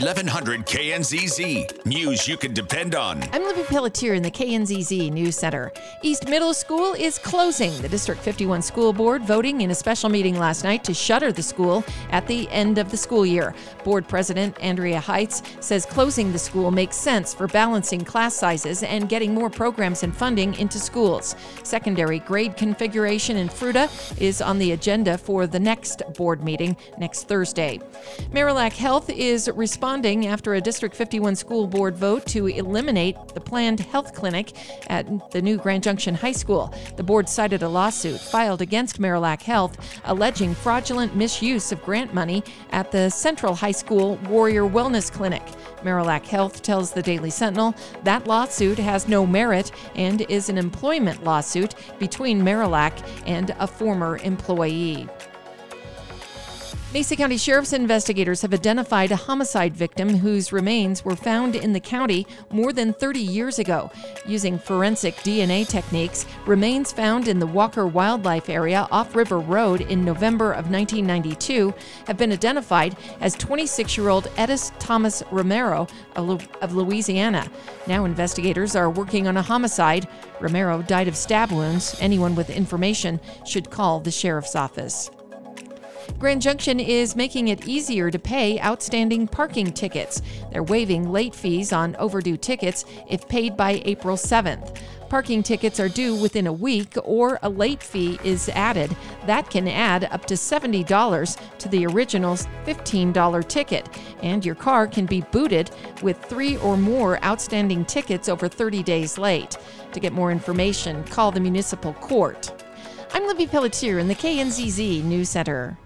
1100 KNZZ. News you can depend on. I'm Libby Pelletier in the KNZZ News Center. East Middle School is closing. The District 51 School Board voting in a special meeting last night to shutter the school at the end of the school year. Board President Andrea Haitz says closing the school makes sense for balancing class sizes and getting more programs and funding into schools. Secondary grade configuration in Fruita is on the agenda for the next board meeting next Thursday. Marillac Health is responding after a District 51 school board vote to eliminate the planned health clinic at the new Grand Junction High School. The board cited a lawsuit filed against Marillac Health alleging fraudulent misuse of grant money at the Central High School Warrior Wellness Clinic. Marillac Health tells the Daily Sentinel that lawsuit has no merit and is an employment lawsuit between Marillac and a former employee. Mesa County Sheriff's investigators have identified a homicide victim whose remains were found in the county more than 30 years ago. Using forensic DNA techniques, remains found in the Walker Wildlife Area off River Road in November of 1992 have been identified as 26 year old Edis Thomas Romero of Louisiana. Now, investigators are working on a homicide. Romero died of stab wounds. Anyone with information should call the sheriff's office. Grand Junction is making it easier to pay outstanding parking tickets. They're waiving late fees on overdue tickets if paid by April 7th. Parking tickets are due within a week or a late fee is added. That can add up to $70 to the original $15 ticket, and your car can be booted with three or more outstanding tickets over 30 days late. To get more information, call the municipal court. I'm Libby Pelletier in the KNZZ News Center.